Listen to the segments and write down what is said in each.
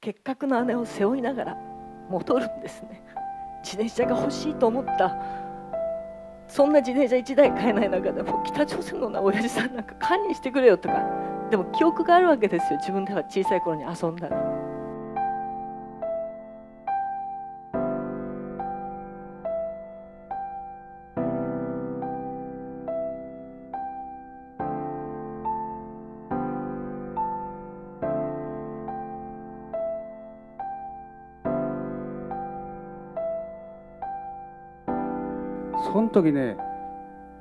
結核の姉を背負いながら戻るんですね。自転車が欲しいと思った。そんな自転車1台買えない中でも北朝鮮のな親父さんなんか管理してくれよとか。でも記憶があるわけですよ。自分では小さい頃に遊んだら。その時ね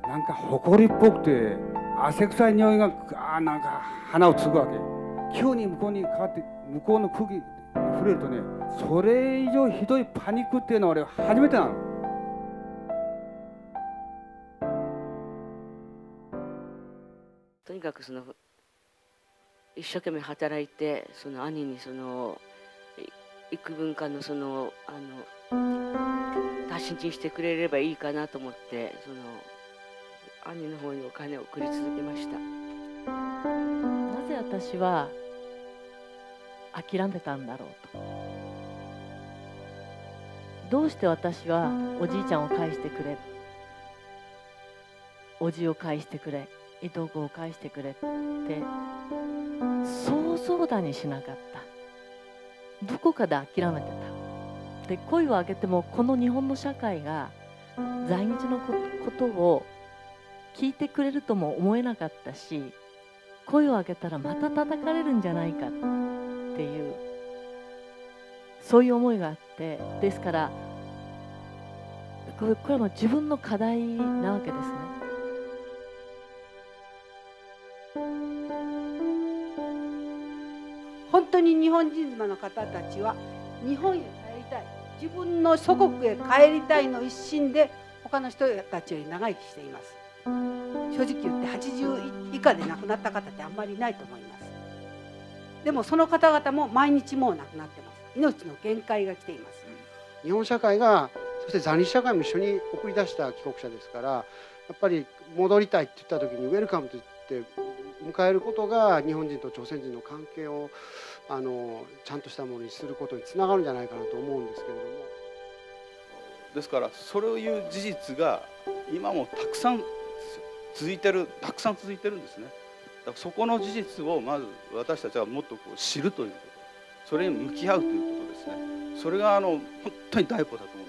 なんか埃っぽくて汗臭い匂いがあなんか鼻をつくわけ急に向こうに変わって向こうの空気に触れるとねそれ以上ひどいパニックっていうのは俺初めてなの。とにかくその一生懸命働いてその兄にその幾分かのそのあの足しにしてくれればいいかなと思ってその兄の方にお金を送り続けました。なぜ私は諦めたんだろうと。どうして私はおじいちゃんを返してくれおじを返してくれいとこを返してくれって想像だにしなかった。どこかで諦めてた。で声を上げてもこの日本の社会が在日のことを聞いてくれるとも思えなかったし声を上げたらまた叩かれるんじゃないかっていうそういう思いがあってですからこれこれも自分の課題なわけですね。本当に日本人妻の方たちは日本自分の祖国へ帰りたいの一心で他の人たちより長生きしています。正直言って80以下で亡くなった方ってあんまりいないと思います。でもその方々も毎日もう亡くなってます。命の限界が来ています。日本社会がそして在日社会も一緒に送り出した帰国者ですからやっぱり戻りたいって言った時にウェルカムと言って迎えることが日本人と朝鮮人の関係をあのちゃんとしたものにすることにつながるんじゃないかなと思うんですけれども。ですからそういう事実が今もたくさん続いてるたくさん続いてるんですね。だからそこの事実をまず私たちはもっとこう知るということ。それに向き合うということですね。それがあの本当に第一歩だと思うんです。